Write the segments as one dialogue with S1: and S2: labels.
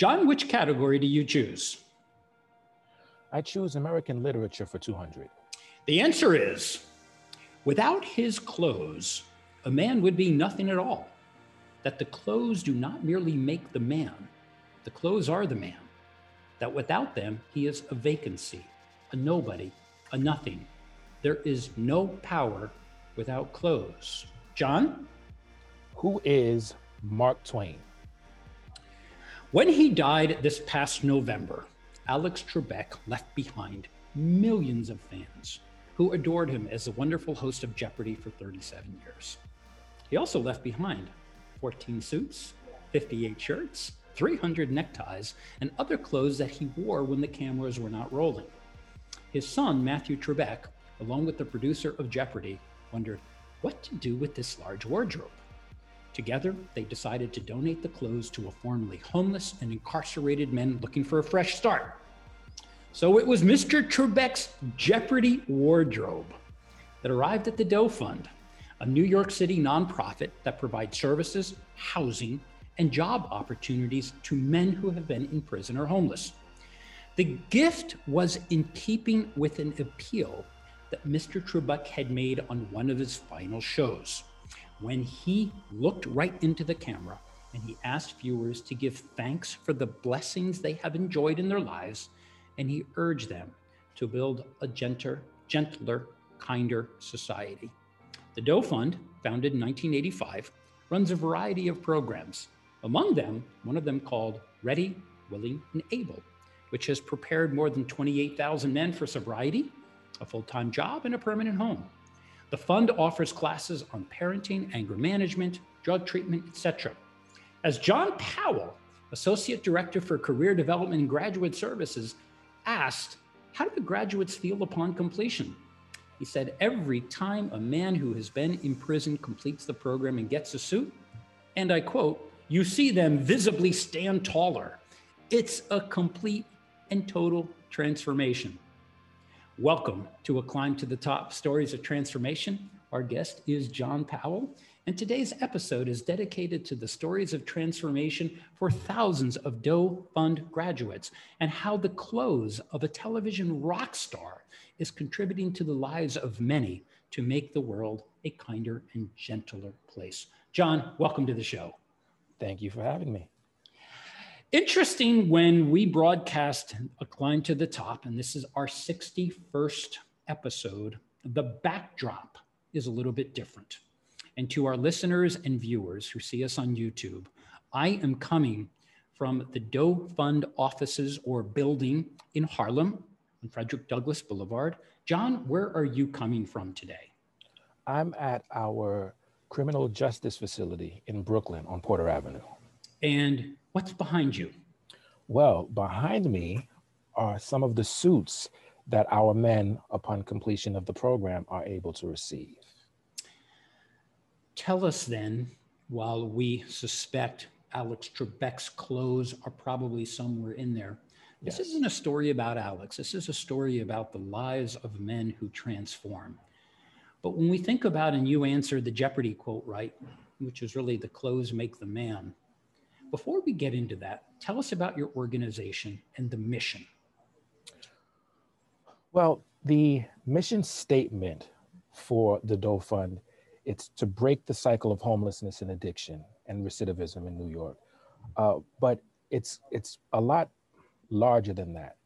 S1: John, which category do you choose?
S2: I choose American literature for 200.
S1: The answer is without his clothes, a man would be nothing at all. That the clothes do not merely make the man, the clothes are the man. That without them, he is a vacancy, a nobody, a nothing. There is no power without clothes. John?
S2: Who is Mark Twain?
S1: When he died this past November, Alex Trebek left behind millions of fans who adored him as the wonderful host of Jeopardy for 37 years. He also left behind 14 suits, 58 shirts, 300 neckties, and other clothes that he wore when the cameras were not rolling. His son, Matthew Trebek, along with the producer of Jeopardy, wondered what to do with this large wardrobe. Together, they decided to donate the clothes to a formerly homeless and incarcerated man looking for a fresh start. So it was Mr. Trebek's Jeopardy wardrobe that arrived at the Doe Fund, a New York City nonprofit that provides services, housing, and job opportunities to men who have been in prison or homeless. The gift was in keeping with an appeal that Mr. Trebek had made on one of his final shows when he looked right into the camera and he asked viewers to give thanks for the blessings they have enjoyed in their lives and he urged them to build a gentler, gentler, kinder society. The Doe Fund, founded in 1985, runs a variety of programs. Among them, one of them called Ready, Willing, and Able, which has prepared more than 28,000 men for sobriety, a full time job, and a permanent home. The fund offers classes on parenting, anger management, drug treatment, etc. As John Powell, Associate Director for Career Development and Graduate Services, asked, How do the graduates feel upon completion? He said, Every time a man who has been in prison completes the program and gets a suit, and I quote, you see them visibly stand taller. It's a complete and total transformation. Welcome to A Climb to the Top Stories of Transformation. Our guest is John Powell, and today's episode is dedicated to the stories of transformation for thousands of Doe Fund graduates and how the close of a television rock star is contributing to the lives of many to make the world a kinder and gentler place. John, welcome to the show.
S2: Thank you for having me.
S1: Interesting when we broadcast A Climb to the Top, and this is our 61st episode, the backdrop is a little bit different. And to our listeners and viewers who see us on YouTube, I am coming from the Doe Fund offices or building in Harlem on Frederick Douglass Boulevard. John, where are you coming from today?
S2: I'm at our criminal justice facility in Brooklyn on Porter Avenue.
S1: And What's behind you?
S2: Well, behind me are some of the suits that our men, upon completion of the program, are able to receive.
S1: Tell us then, while we suspect Alex Trebek's clothes are probably somewhere in there. This yes. isn't a story about Alex. This is a story about the lives of men who transform. But when we think about, and you answered the Jeopardy quote right, which is really the clothes make the man, before we get into that, tell us about your organization and the mission.
S2: Well, the mission statement for the Doe Fund, it's to break the cycle of homelessness and addiction and recidivism in New York. Uh, but it's it's a lot larger than that.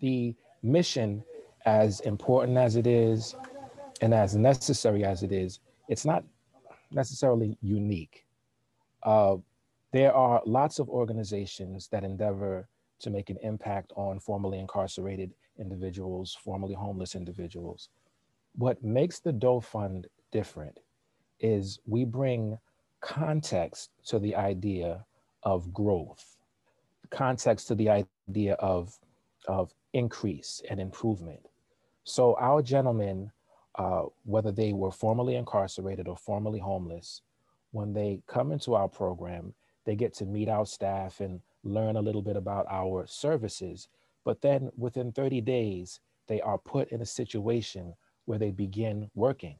S2: The mission, as important as it is, and as necessary as it is, it's not necessarily unique. Uh, there are lots of organizations that endeavor to make an impact on formerly incarcerated individuals, formerly homeless individuals. What makes the Doe Fund different is we bring context to the idea of growth, context to the idea of, of increase and improvement. So our gentlemen, uh, whether they were formerly incarcerated or formerly homeless, when they come into our program, they get to meet our staff and learn a little bit about our services. But then within 30 days, they are put in a situation where they begin working.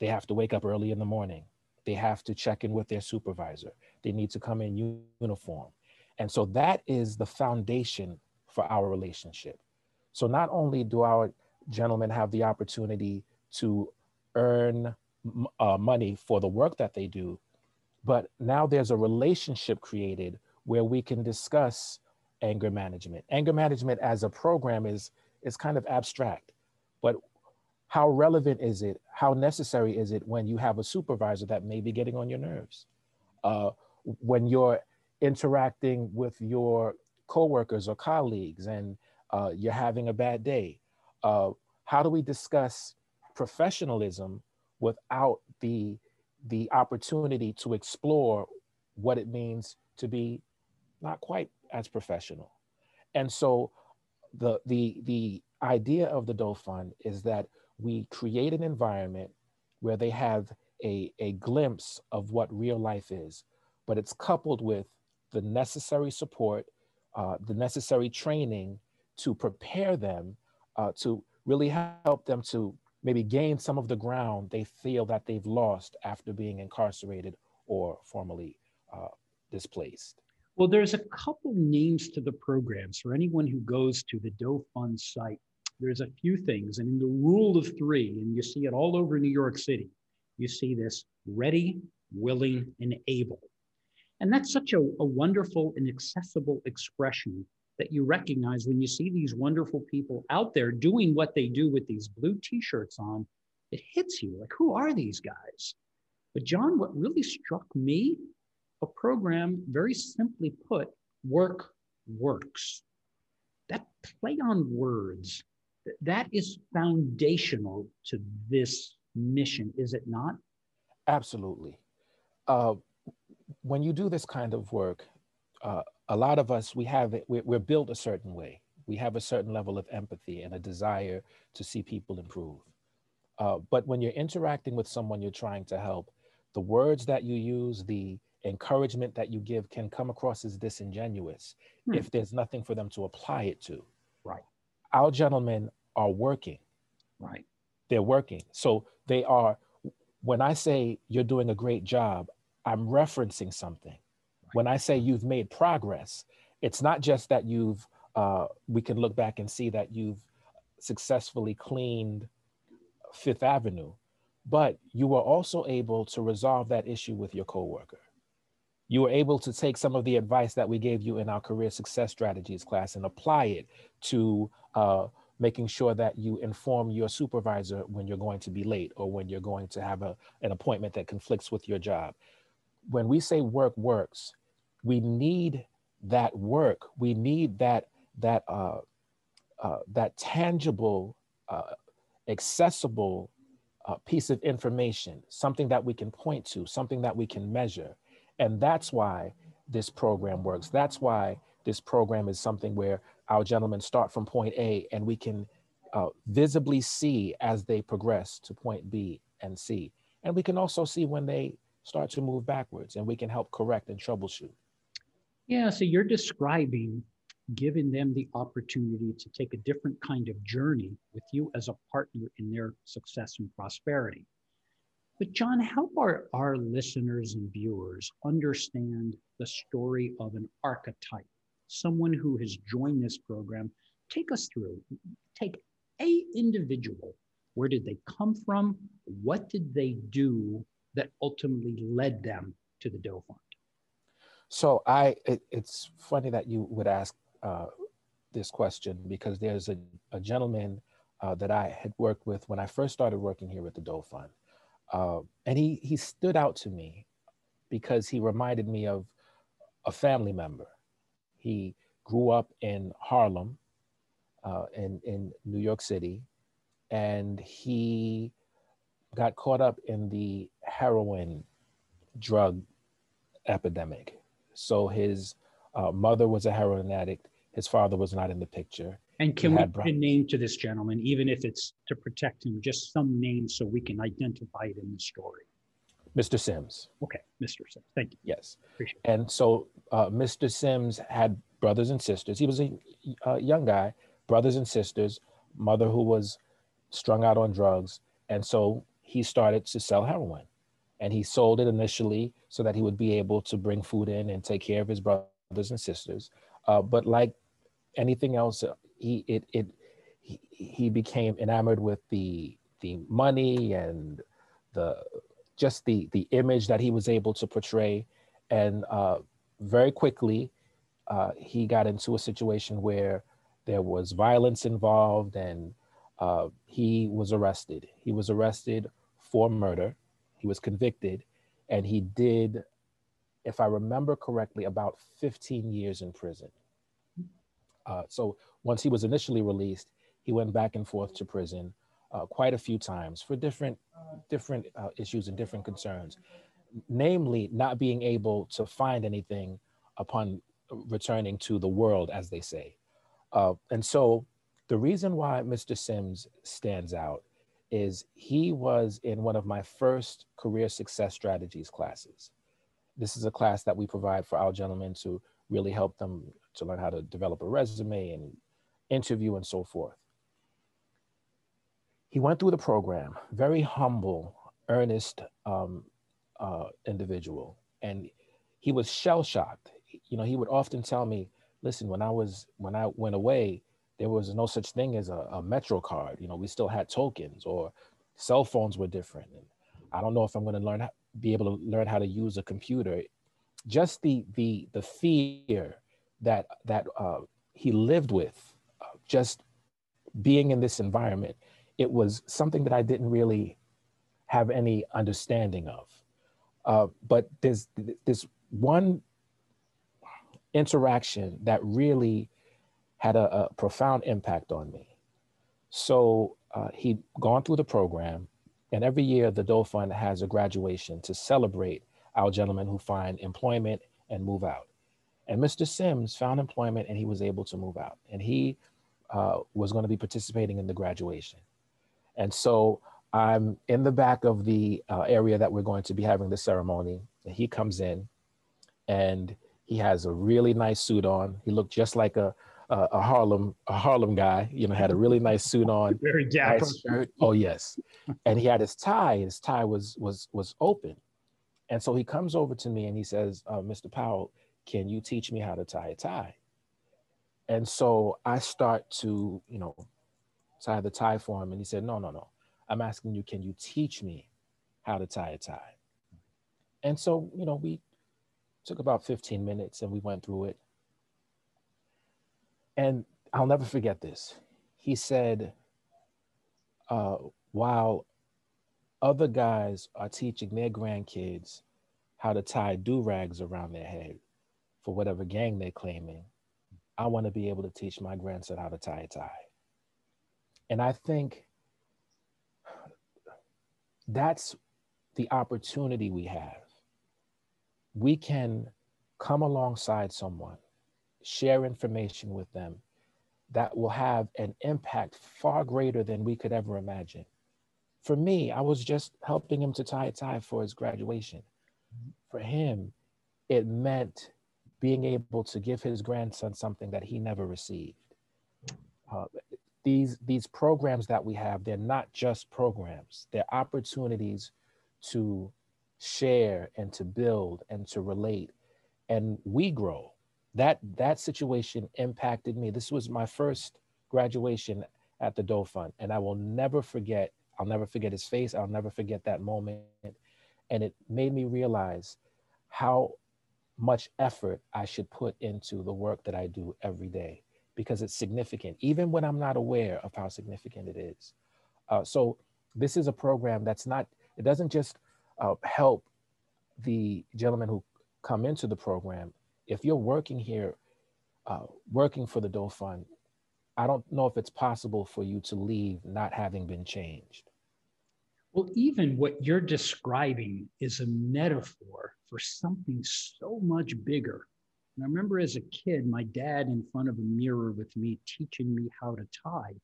S2: They have to wake up early in the morning. They have to check in with their supervisor. They need to come in uniform. And so that is the foundation for our relationship. So not only do our gentlemen have the opportunity to earn uh, money for the work that they do, but now there's a relationship created where we can discuss anger management. Anger management as a program is, is kind of abstract, but how relevant is it? How necessary is it when you have a supervisor that may be getting on your nerves? Uh, when you're interacting with your coworkers or colleagues and uh, you're having a bad day? Uh, how do we discuss professionalism without the the opportunity to explore what it means to be not quite as professional? And so the the the idea of the Doe Fund is that we create an environment where they have a, a glimpse of what real life is, but it's coupled with the necessary support, uh, the necessary training to prepare them uh, to really help them to maybe gain some of the ground they feel that they've lost after being incarcerated or formerly uh, displaced?
S1: Well, there's a couple names to the programs for anyone who goes to the Doe Fund site. There's a few things, and in the rule of three, and you see it all over New York City, you see this ready, willing, and able. And that's such a, a wonderful and accessible expression that you recognize when you see these wonderful people out there doing what they do with these blue t-shirts on it hits you like who are these guys? But john what really struck me a program very simply put work works. That play on words that is foundational to this mission is it not?
S2: Absolutely. Uh, when you do this kind of work uh, a lot of us, we have it, we're, built a certain way. We have a certain level of empathy and a desire to see people improve. Uh, but when you're interacting with someone you're trying to help, the words that you use, the encouragement that you give can come across as disingenuous hmm. if there's nothing for them to apply it to.
S1: Right.
S2: Our gentlemen are working.
S1: Right.
S2: They're working. So they are, when I say you're doing a great job, I'm referencing something when I say you've made progress, it's not just that you've, uh, we can look back and see that you've successfully cleaned Fifth Avenue, but you were also able to resolve that issue with your coworker. You were able to take some of the advice that we gave you in our career success strategies class and apply it to uh, making sure that you inform your supervisor when you're going to be late or when you're going to have a, an appointment that conflicts with your job. When we say work works, we need that work. We need that that uh, uh, that tangible, uh, accessible uh, piece of information, something that we can point to, something that we can measure, and that's why this program works. That's why this program is something where our gentlemen start from point A and we can uh, visibly see as they progress to point B and C. And we can also see when they start to move backwards and we can help correct and troubleshoot.
S1: Yeah, so you're describing giving them the opportunity to take a different kind of journey with you as a partner in their success and prosperity. But, John, help our, our listeners and viewers understand the story of an archetype, someone who has joined this program. Take us through, take a individual. Where did they come from? What did they do that ultimately led them to the Doe Fund?
S2: So I, it, it's funny that you would ask uh, this question because there's a, a gentleman uh, that I had worked with when I first started working here at the Doe Fund. Uh, and he, he stood out to me because he reminded me of a family member. He grew up in Harlem, uh, in, in New York City, and he got caught up in the heroin drug epidemic. So his uh, mother was a heroin addict. His father was not in the picture.
S1: And can we put a name to this gentleman, even if it's to protect him, just some name so we can identify it in the story?
S2: Mr. Sims.
S1: Okay, Mr. Sims. Thank you.
S2: Yes.
S1: Appreciate
S2: it. And so uh, Mr. Sims had brothers and sisters. He was a, a young guy, brothers and sisters, mother who was strung out on drugs. And so he started to sell heroin and he sold it initially so that he would be able to bring food in and take care of his brothers and sisters. Uh, but like anything else, uh, he it it he, he became enamored with the the money and the just the the image that he was able to portray, and uh, very quickly uh, he got into a situation where there was violence involved and uh, he was arrested. He was arrested for murder. He was convicted, and he did, if I remember correctly, about 15 years in prison. Uh, so once he was initially released, he went back and forth to prison uh, quite a few times for different different uh, issues and different concerns, namely not being able to find anything upon returning to the world, as they say. Uh, and so the reason why Mr. Sims stands out is he was in one of my first career success strategies classes. This is a class that we provide for our gentlemen to really help them to learn how to develop a resume and interview and so forth. He went through the program, very humble, earnest um, uh, individual, and he was shell shocked. You know, he would often tell me, "Listen, when I was when I went away, there was no such thing as a, a metro card you know we still had tokens or cell phones were different. And i don't know if i'm going to learn be able to learn how to use a computer. Just the the the fear that that uh, he lived with uh, just being in this environment it was something that i didn't really have any understanding of. Uh, but there's this one interaction that really had a, a profound impact on me. So uh, he'd gone through the program, and every year the Doe Fund has a graduation to celebrate our gentlemen who find employment and move out. And Mr. Sims found employment and he was able to move out. And he uh, was going to be participating in the graduation. And so I'm in the back of the uh, area that we're going to be having the ceremony. And he comes in and he has a really nice suit on. He looked just like a, uh, a Harlem a Harlem guy. You know, had a really nice suit on,
S1: very dapper.
S2: Nice shirt. Oh yes, and he had his tie. His tie was was was open, and so he comes over to me and he says, uh, "Mr. Powell, can you teach me how to tie a tie?" And so I start to you know tie the tie for him, and he said, "No, no, no. I'm asking you, can you teach me how to tie a tie?" And so you know we took about 15 minutes and we went through it and I'll never forget this. He said, uh, while other guys are teaching their grandkids how to tie do rags around their head for whatever gang they're claiming, I want to be able to teach my grandson how to tie a tie. And I think that's the opportunity we have. We can come alongside someone share information with them that will have an impact far greater than we could ever imagine. For me, I was just helping him to tie a tie for his graduation. For him, it meant being able to give his grandson something that he never received. Uh, these, these programs that we have, they're not just programs, they're opportunities to share and to build and to relate. And we grow that that situation impacted me. This was my first graduation at the Fund, and I will never forget. I'll never forget his face. I'll never forget that moment, and it made me realize how much effort I should put into the work that I do every day because it's significant, even when I'm not aware of how significant it is. Uh, so this is a program that's not. It doesn't just uh, help the gentlemen who come into the program if you're working here, uh, working for the Doe Fund, I don't know if it's possible for you to leave not having been changed.
S1: Well, even what you're describing is a metaphor for something so much bigger. And I remember as a kid, my dad in front of a mirror with me teaching me how to tie.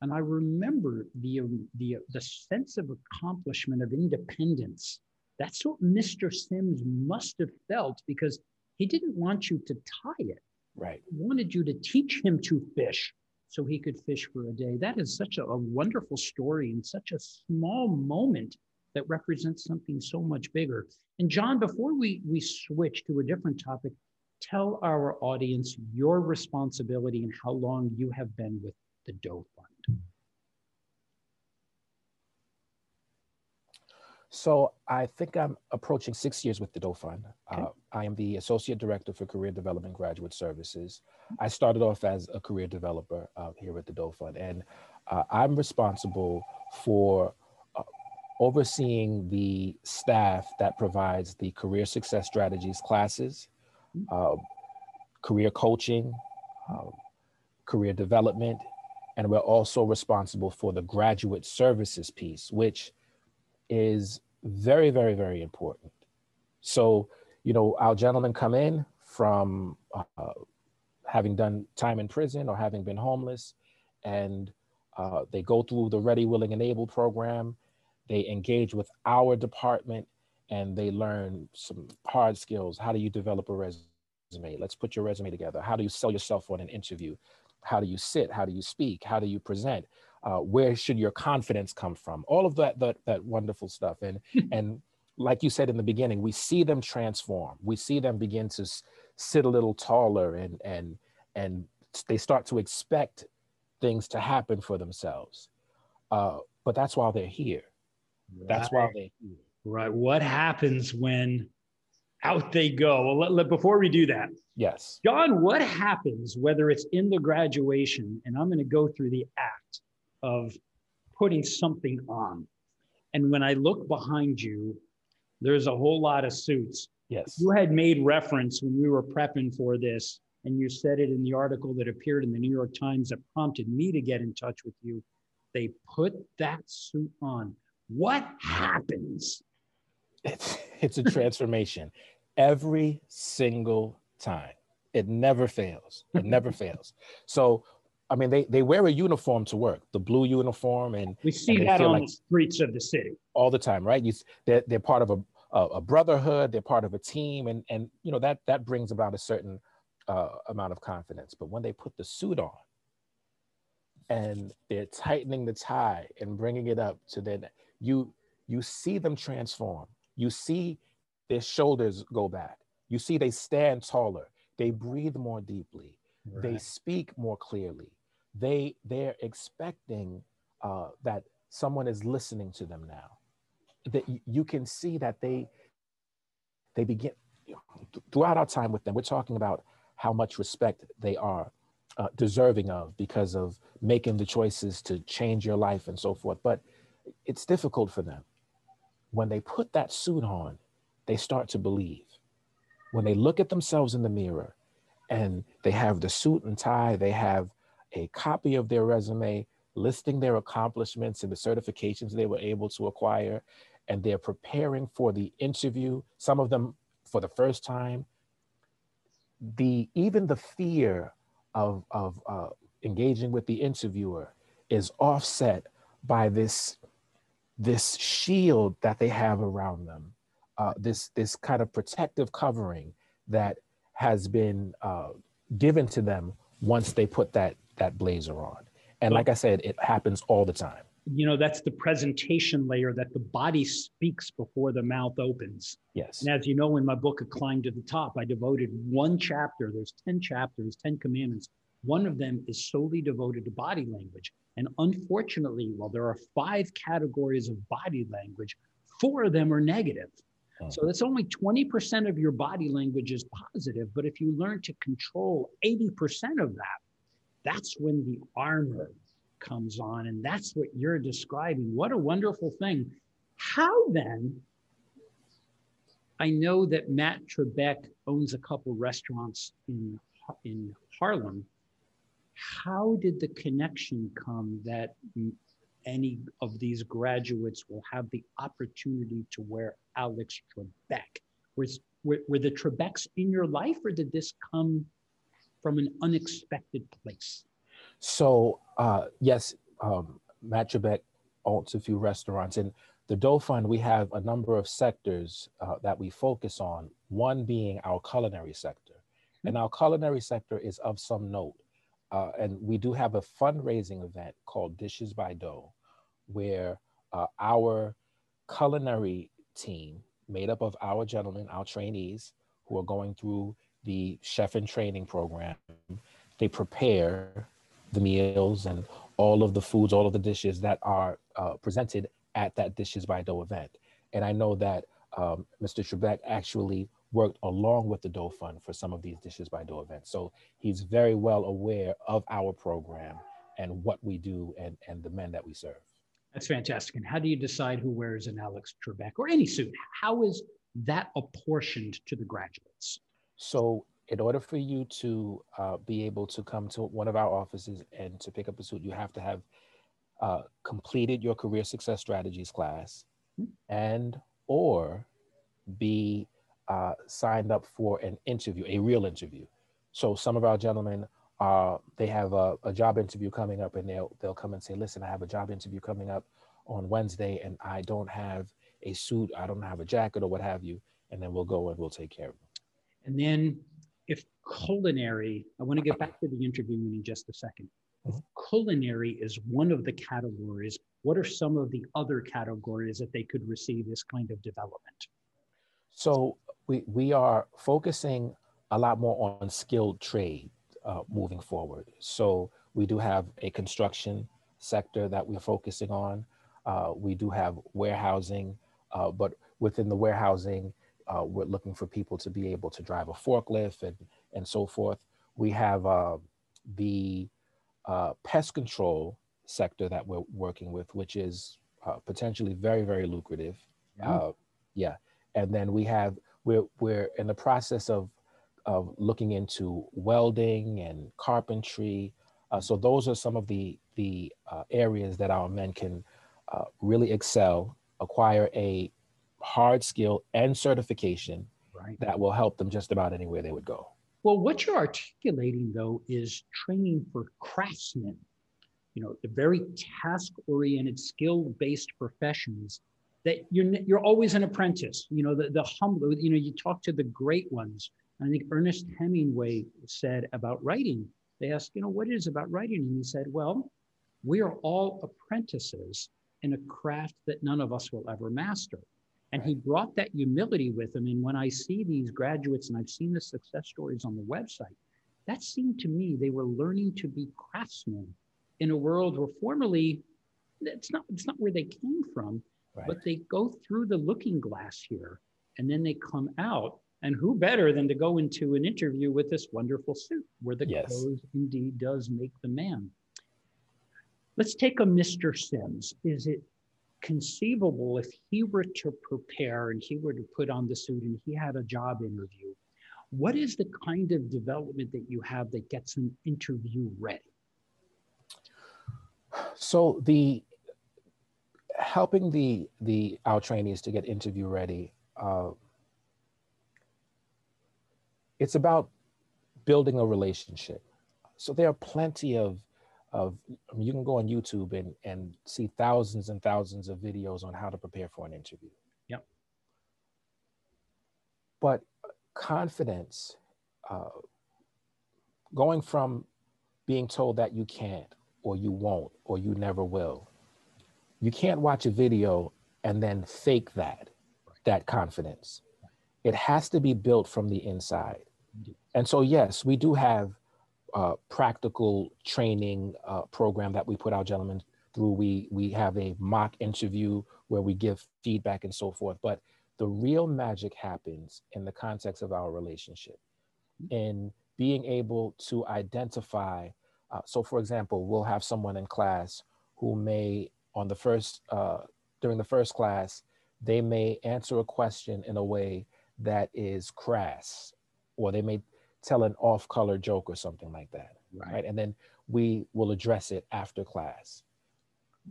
S1: And I remember the, the, the sense of accomplishment of independence. That's what Mr. Sims must have felt because he didn't want you to tie it.
S2: Right.
S1: He wanted you to teach him to fish so he could fish for a day. That is such a, a wonderful story and such a small moment that represents something so much bigger. And John, before we we switch to a different topic, tell our audience your responsibility and how long you have been with the Doe Fund.
S2: So I think I'm approaching six years with the Doe Fund. Okay. Uh, I am the Associate Director for Career Development Graduate Services. I started off as a career developer uh, here at the Doe Fund, and uh, I'm responsible for uh, overseeing the staff that provides the career success strategies classes, uh, career coaching, uh, career development, and we're also responsible for the graduate services piece, which is very, very, very important. So, you know, our gentlemen come in from uh, having done time in prison or having been homeless, and uh, they go through the Ready, Willing, and Able program. They engage with our department and they learn some hard skills. How do you develop a resume? Let's put your resume together. How do you sell yourself on an interview? How do you sit? How do you speak? How do you present? Uh, where should your confidence come from? All of that that, that wonderful stuff. And and like you said in the beginning we see them transform. We see them begin to sit a little taller and and and they start to expect things to happen for themselves. Uh, but that's why they're here. Right. that's why they're here.
S1: Right. What happens when out they go? Well let, let, before we do that
S2: yes.
S1: John what happens whether it's in the graduation and i'm going to go through the act of putting something on. And when I look behind you, there's a whole lot of suits.
S2: Yes.
S1: You had made reference when we were prepping for this, and you said it in the article that appeared in the New York Times that prompted me to get in touch with you. They put that suit on. What happens?
S2: It's, it's a transformation every single time. It never fails. It never fails. So I mean, they, they wear a uniform to work, the blue uniform, and
S1: we see
S2: and
S1: that on like the streets of the city
S2: all the time, right? You, they're, they're part of a, a, a, brotherhood, they're part of a team, and and you know that that brings about a certain uh, amount of confidence. But when they put the suit on, and they're tightening the tie and bringing it up to then you you see them transform. You see their shoulders go back. You see they stand taller. They breathe more deeply. Right. They speak more clearly they they're expecting uh, that someone is listening to them now. That you can see that they they begin throughout our time with them. We're talking about how much respect they are uh, deserving of because of making the choices to change your life and so forth. But it's difficult for them when they put that suit on. They start to believe when they look at themselves in the mirror and they have the suit and tie, they have a copy of their resume listing their accomplishments and the certifications they were able to acquire, and they're preparing for the interview, some of them for the first time. The even the fear of, of uh, engaging with the interviewer is offset by this, this shield that they have around them, uh, this, this kind of protective covering that has been uh, given to them once they put that that blazer on. And like I said, it happens all the time.
S1: You know, that's the presentation layer that the body speaks before the mouth opens.
S2: Yes.
S1: And as you know, in my book, A Climb to the Top, I devoted one chapter, there's 10 chapters, 10 commandments. One of them is solely devoted to body language. And unfortunately, while there are five categories of body language, four of them are negative. Hmm. So that's only 20% of your body language is positive. But if you learn to control 80% of that, that's when the armor comes on. And that's what you're describing. What a wonderful thing. How then? I know that Matt Trebek owns a couple restaurants in, in Harlem. How did the connection come that any of these graduates will have the opportunity to wear Alex Trebek? Was, were, were the Trebeks in your life, or did this come from an unexpected place?
S2: So uh, yes, um, Matt Trebek owns a few restaurants. In the Doe Fund, we have a number of sectors uh, that we focus on, one being our culinary sector. Mm-hmm. And our culinary sector is of some note. Uh, and we do have a fundraising event called Dishes by Doe, where uh, our culinary team, made up of our gentlemen, our trainees, who are going through the chef and training program. They prepare the meals and all of the foods, all of the dishes that are uh, presented at that Dishes by Doe event. And I know that um, Mr. Trebek actually worked along with the Doe Fund for some of these Dishes by Doe events. So he's very well aware of our program and what we do and, and the men that we serve.
S1: That's fantastic. And how do you decide who wears an Alex Trebek or any suit? How is that apportioned to the graduates?
S2: So in order for you to uh, be able to come to one of our offices and to pick up a suit, you have to have uh, completed your career success strategies class mm-hmm. and or be uh, signed up for an interview, a real interview. So some of our gentlemen uh, they have a, a, job interview coming up and they'll, they'll come and say, listen, I have a job interview coming up on Wednesday and I don't have a suit, I don't have a jacket or what have you. And then we'll go and we'll take care of them.
S1: And then if culinary, I want to get back to the interviewing in just a 2nd mm-hmm. culinary is one of the categories, what are some of the other categories that they could receive this kind of development?
S2: So we, we are focusing a lot more on skilled trade uh, moving forward. So we do have a construction sector that we're focusing on. Uh, we do have warehousing, uh, but within the warehousing, uh, we're looking for people to be able to drive a forklift and, and so forth. We have uh, the uh, pest control sector that we're working with, which is potentially very, very lucrative. Yeah. yeah. And then we have, we're, we're in the process of of looking into welding and carpentry. Uh, so those are some of the the uh, areas that our men can uh, really excel, acquire a hard skill and certification right. that will help them just about anywhere they would go.
S1: Well, what you're articulating though is training for craftsmen. You know, the very task-oriented, skill-based professions that you're you're always an apprentice. You know, the the humble. You know, you talk to the great ones I think Ernest Hemingway said about writing, they asked, you know, what is about writing? And he said, well, we are all apprentices in a craft that none of us will ever master. And he brought that humility with him. And when I see these graduates and I've seen the success stories on the website, that seemed to me they were learning to be craftsmen in a world where formerly it's not it's not where they came from, right. but they go through the looking glass here and then they come out and who better than to go into an interview with this wonderful suit where the yes. clothes indeed does make the man? Let's take a Mr. Sims. Is it conceivable if he were to prepare and he were to put on the suit and he had a job interview? What is the kind of development that you have that gets an interview ready?
S2: So the helping the the our trainees to get interview ready uh, it's about building a relationship. So there are plenty of of I mean, you can go on YouTube and and see thousands and thousands of videos on how to prepare for an interview.
S1: Yep.
S2: But confidence, uh, going from being told that you can't or you won't or you never will, you can't watch a video and then fake that that confidence. It has to be built from the inside. And so, yes, we do have a practical training uh, program that we put our gentlemen through. We we have a mock interview where we give feedback and so forth. But the real magic happens in the context of our relationship, in being able to identify. Uh, so, for example, we'll have someone in class who may, on the first uh, during the first class, they may answer a question in a way that is crass, or they may tell an off color joke or something like that. Right. right. And then we will address it after class.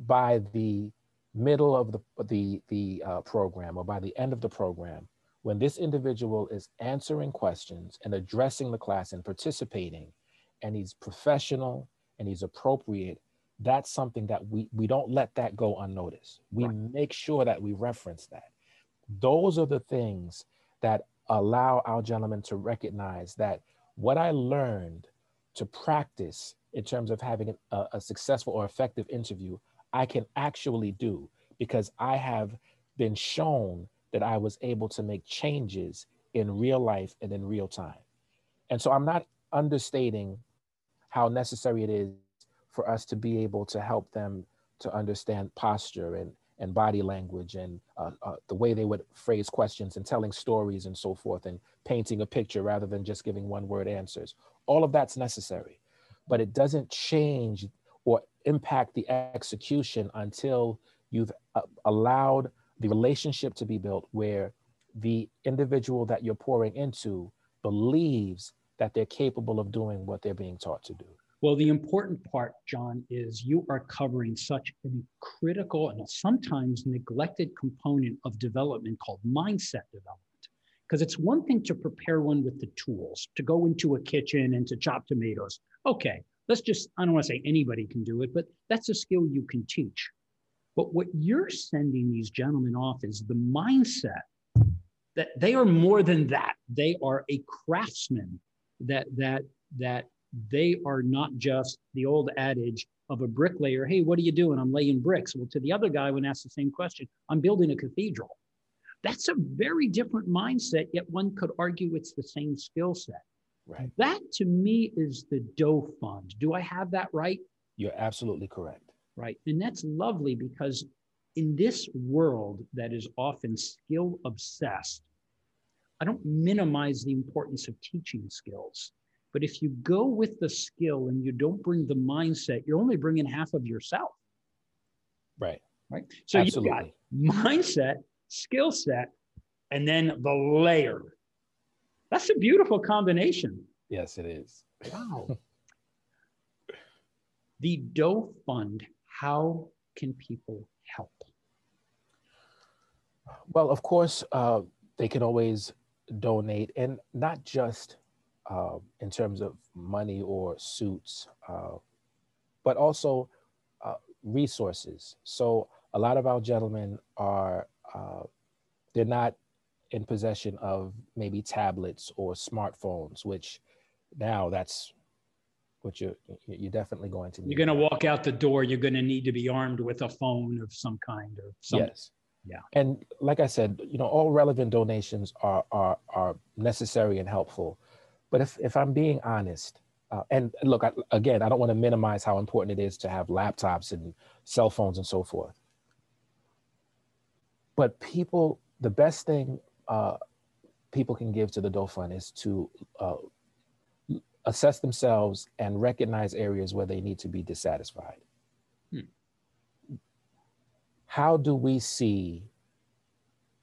S2: By the middle of the, the, the uh, program or by the end of the program, when this individual is answering questions and addressing the class and participating, and he's professional and he's appropriate, that's something that we, we don't let that go unnoticed. We right. make sure that we reference that. Those are the things that allow our gentlemen to recognize that what I learned to practice in terms of having a, a, successful or effective interview, I can actually do because I have been shown that I was able to make changes in real life and in real time. And so I'm not understating how necessary it is for us to be able to help them to understand posture and, and body language and uh, uh, the way they would phrase questions and telling stories and so forth and painting a picture rather than just giving one word answers. All of that's necessary, but it doesn't change or impact the execution until you've uh, allowed the relationship to be built where the individual that you're pouring into believes that they're capable of doing what they're being taught to do.
S1: Well, the important part, John, is you are covering such a critical and sometimes neglected component of development called mindset development. Because it's one thing to prepare one with the tools, to go into a kitchen and to chop tomatoes. Okay, let's just, I don't want to say anybody can do it, but that's a skill you can teach. But what you're sending these gentlemen off is the mindset that they are more than that. They are a craftsman that that that they are not just the old adage of a bricklayer hey what are you doing? I'm laying bricks. Well to the other guy when asked the same question i'm building a cathedral. That's a very different mindset yet one could argue it's the same skill set.
S2: Right.
S1: That to me is the Doe Fund. Do i have that right?
S2: You're absolutely correct.
S1: Right. And that's lovely because in this world that is often skill obsessed I don't minimize the importance of teaching skills. But if you go with the skill and you don't bring the mindset, you're only bringing half of yourself.
S2: Right.
S1: Right. So Absolutely. you got mindset, skill set, and then the layer. That's a beautiful combination.
S2: Yes, it is.
S1: Wow. the Doe Fund, how can people help?
S2: Well, of course, uh, they can always donate, and not just uh, in terms of money or suits, uh, but also uh, resources. So a lot of our gentlemen are uh, they're not in possession of maybe tablets or smartphones, which now that's what you're you're definitely going to
S1: need. You're going to walk out the door. You're going to need to be armed with a phone of some kind or something.
S2: Yes. Yeah. And like I said, you know, all relevant donations are are are necessary and helpful. But if if I'm being honest, uh, and look, I, again, I don't want to minimize how important it is to have laptops and cell phones and so forth. But people, the best thing uh, people can give to the Fund is to uh, assess themselves and recognize areas where they need to be dissatisfied how do we see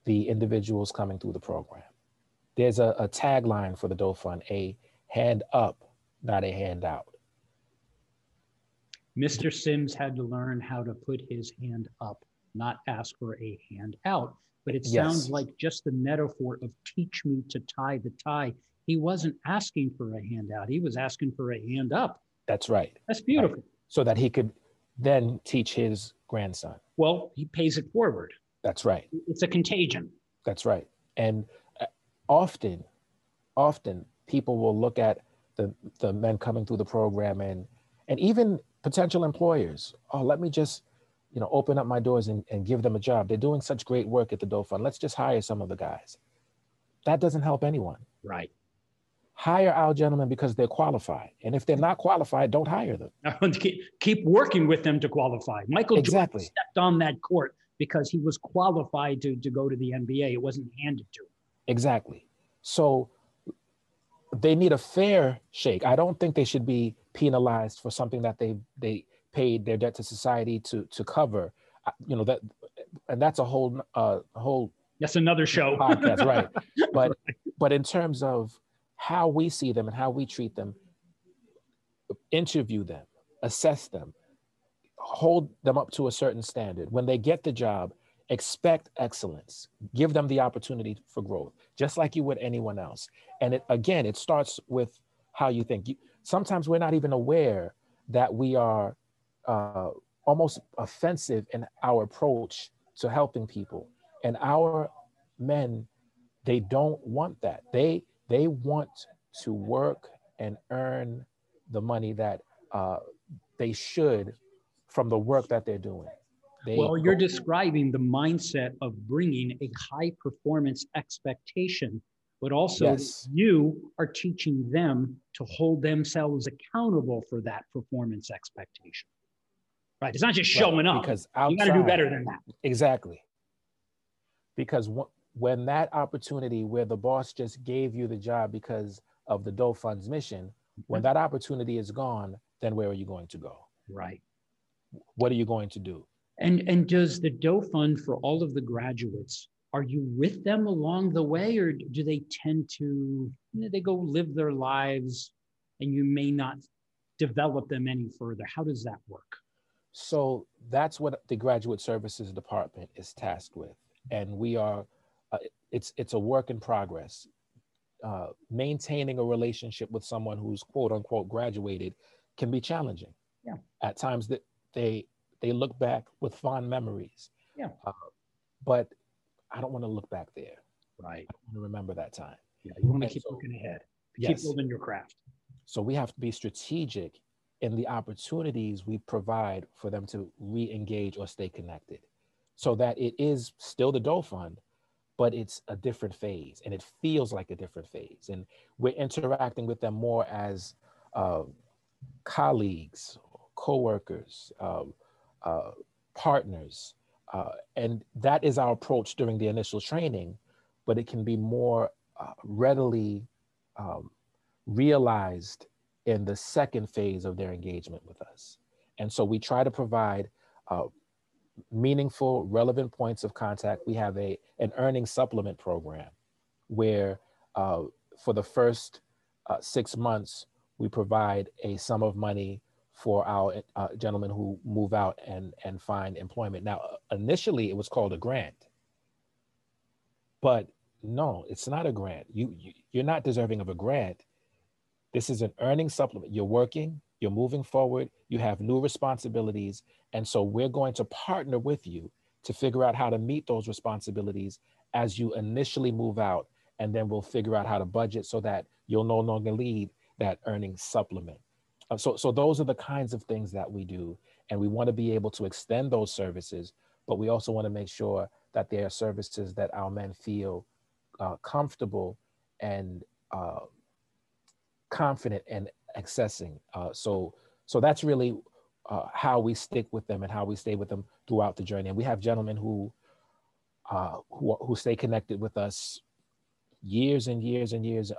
S2: the individuals coming through the program? There's a, a tagline for the Doe Fund, a hand up, not a handout.
S1: Mr. Sims had to learn how to put his hand up, not ask for a hand out. But it sounds yes. like just the metaphor of teach me to tie the tie. He wasn't asking for a handout, he was asking for a hand up.
S2: That's right.
S1: That's beautiful. Right.
S2: So that he could then teach his grandson.
S1: Well, he pays it forward.
S2: That's right.
S1: It's a contagion.
S2: That's right. And often, often people will look at the, the men coming through the program and, and even potential employers. Oh, let me just, you know, open up my doors and, and give them a job. They're doing such great work at the Doe Fund. Let's just hire some of the guys. That doesn't help anyone.
S1: Right
S2: hire our gentlemen because they're qualified. And if they're not qualified, don't hire them.
S1: keep, keep working with them to qualify. Michael exactly. Jordan stepped on that court because he was qualified to, to go to the NBA. It wasn't handed to him.
S2: Exactly. So they need a fair shake. I don't think they should be penalized for something that they they paid their debt to society to to cover. You know that, and that's a whole uh whole.
S1: That's another show.
S2: Podcast, right? But right. but in terms of how we see them and how we treat them, interview them, assess them, hold them up to a certain standard. When they get the job, expect excellence, give them the opportunity for growth, just like you would anyone else. And it, again, it starts with how you think. You, sometimes we're not even aware that we are uh, almost offensive in our approach to helping people. And our men, they don't want that. They they want to work and earn the money that uh, they should from the work that they're doing. They
S1: well, you're describing the mindset of bringing a high performance expectation but also
S2: Yes.
S1: you are teaching them to hold themselves accountable for that performance expectation. Right? It's not just
S2: Right,
S1: showing up.
S2: because
S1: you got to do better than that.
S2: Exactly. Because wh- when that opportunity where the boss just gave you the job because of the Doe Fund's mission, when mm-hmm. that opportunity is gone, then where are you going to go?
S1: Right.
S2: What are you going to do?
S1: And and does the Doe Fund for all of the graduates? Are you with them along the way, or do they tend to you know, they go live their lives, and you may not develop them any further? How does that work?
S2: So that's what the graduate services department is tasked with, and we are. Uh, it's it's a work in progress. Uh, maintaining a relationship with someone who's quote unquote graduated can be challenging.
S1: Yeah.
S2: At times that they they look back with fond memories.
S1: Yeah.
S2: Uh, but I don't want to look back there.
S1: Right.
S2: I want to remember that time.
S1: Yeah. You want to
S2: And
S1: keep
S2: so-
S1: looking ahead. Keep
S2: Yes.
S1: building your craft.
S2: So we have to be strategic in the opportunities we provide for them to re-engage or stay connected so that it is still the Doe Fund, but it's a different phase and it feels like a different phase. And we're interacting with them more as uh, colleagues, co-workers, um, uh, partners. Uh, and that is our approach during the initial training, but it can be more uh, readily um, realized in the second phase of their engagement with us. And so we try to provide uh, meaningful, relevant points of contact. We have a, an earning supplement program where uh, for the first uh, six months, we provide a sum of money for our uh, gentlemen who move out and, and find employment. Now, initially it was called a grant, but no, it's not a grant. You, you you're not deserving of a grant. This is an earning supplement. You're working, you're moving forward, you have new responsibilities. And so we're going to partner with you to figure out how to meet those responsibilities as you initially move out. And then we'll figure out how to budget so that you'll no longer need that earning supplement. Uh, so, so those are the kinds of things that we do. And we want to be able to extend those services, but we also want to make sure that they are services that our men feel uh, comfortable and uh, confident in accessing. Uh, so, so that's really uh, how we stick with them and how we stay with them throughout the journey. And we have gentlemen who uh, who, who stay connected with us years and years and years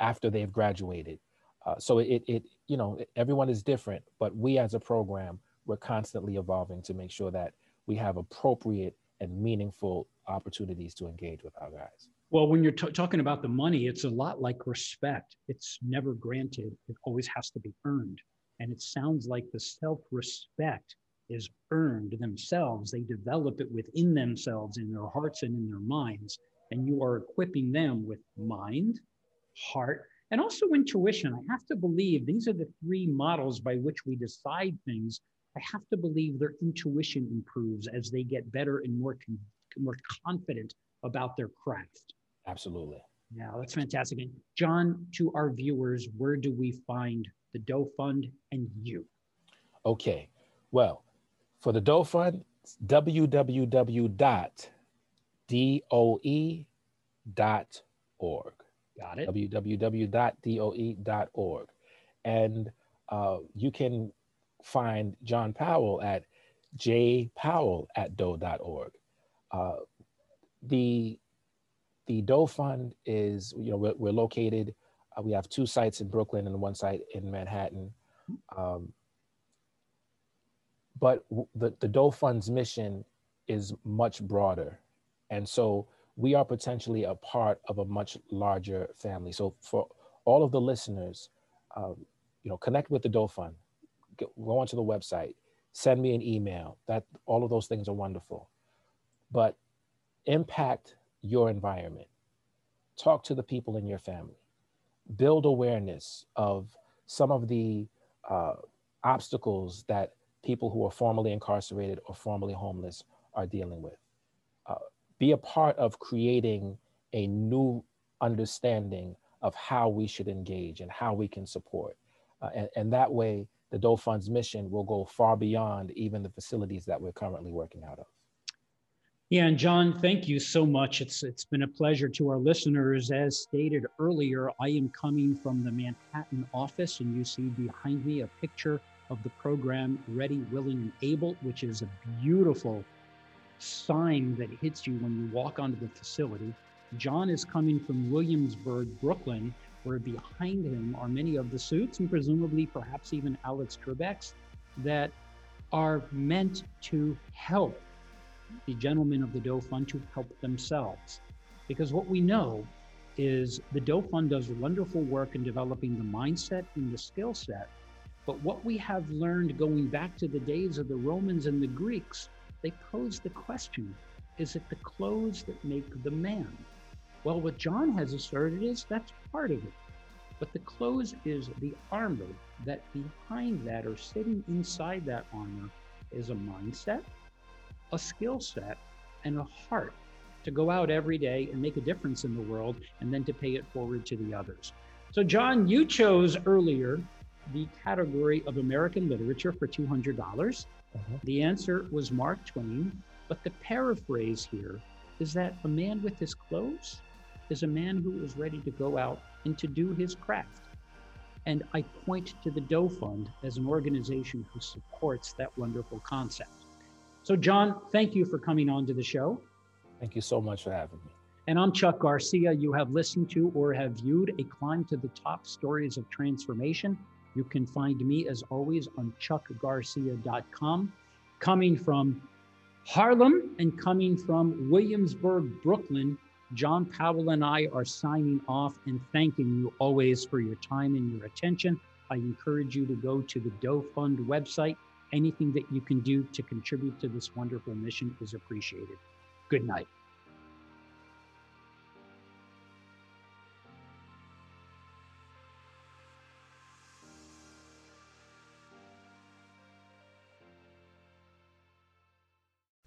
S2: after they've graduated. Uh, so it, it, you know, everyone is different, but we as a program, we're constantly evolving to make sure that we have appropriate and meaningful opportunities to engage with our guys.
S1: Well, when you're t- talking about the money, it's a lot like respect. It's never granted, it always has to be earned. And it sounds like the self respect is earned themselves. They develop it within themselves, in their hearts and in their minds. And you are equipping them with mind, heart, and also intuition. I have to believe these are the three models by which we decide things. I have to believe their intuition improves as they get better and more, con- more confident about their craft.
S2: Absolutely.
S1: Yeah, that's fantastic. And John, to our viewers, where do we find the Doe Fund and you?
S2: Okay. Well, for the Doe Fund, it's www.doe.org.
S1: Got it.
S2: www.doe.org. And uh, you can find John Powell at jpowell at doe.org. Uh, the the Doe Fund is, you know, we're, we're located, uh, we have two sites in Brooklyn and one site in Manhattan. Um, but the, the Doe Fund's mission is much broader. And so we are potentially a part of a much larger family. So for all of the listeners, um, you know, connect with the Doe Fund, Get, go onto the website, send me an email. That all of those things are wonderful. But impact your environment. Talk to the people in your family. Build awareness of some of the uh, obstacles that people who are formerly incarcerated or formerly homeless are dealing with. Be a part of creating a new understanding of how we should engage and how we can support. Uh, and, and that way, the Doe Fund's mission will go far beyond even the facilities that we're currently working out of.
S1: Yeah, and John, thank you so much. It's it's been a pleasure to our listeners. As stated earlier, I am coming from the Manhattan office, and you see behind me a picture of the program Ready, Willing, and Able, which is a beautiful sign that hits you when you walk onto the facility. John is coming from Williamsburg, Brooklyn, where behind him are many of the suits and presumably perhaps even Alex Trebek's that are meant to help the gentlemen of the Doe Fund to help themselves. Because what we know is the Doe Fund does wonderful work in developing the mindset and the skill set. But what we have learned going back to the days of the Romans and the Greeks, they pose the question is it the clothes that make the man? Well, what John has asserted is that's part of it. But the clothes is the armor that behind that or sitting inside that armor is a mindset, a skill set, and a heart to go out every day and make a difference in the world and then to pay it forward to the others. So, John, you chose earlier the category of American literature for $200. Uh-huh. The answer was Mark Twain, but the paraphrase here is that a man with his clothes is a man who is ready to go out and to do his craft. And I point to the Doe Fund as an organization who supports that wonderful concept. So, John, thank you for coming on to the show.
S2: Thank you so much for having me.
S1: And I'm Chuck Garcia. You have listened to or have viewed a climb to the top stories of transformation. You can find me, as always, on chuckgarcia.com. Coming from Harlem and coming from Williamsburg, Brooklyn, John Powell and I are signing off and thanking you always for your time and your attention. I encourage you to go to the Doe Fund website. Anything that you can do to contribute to this wonderful mission is appreciated. Good night.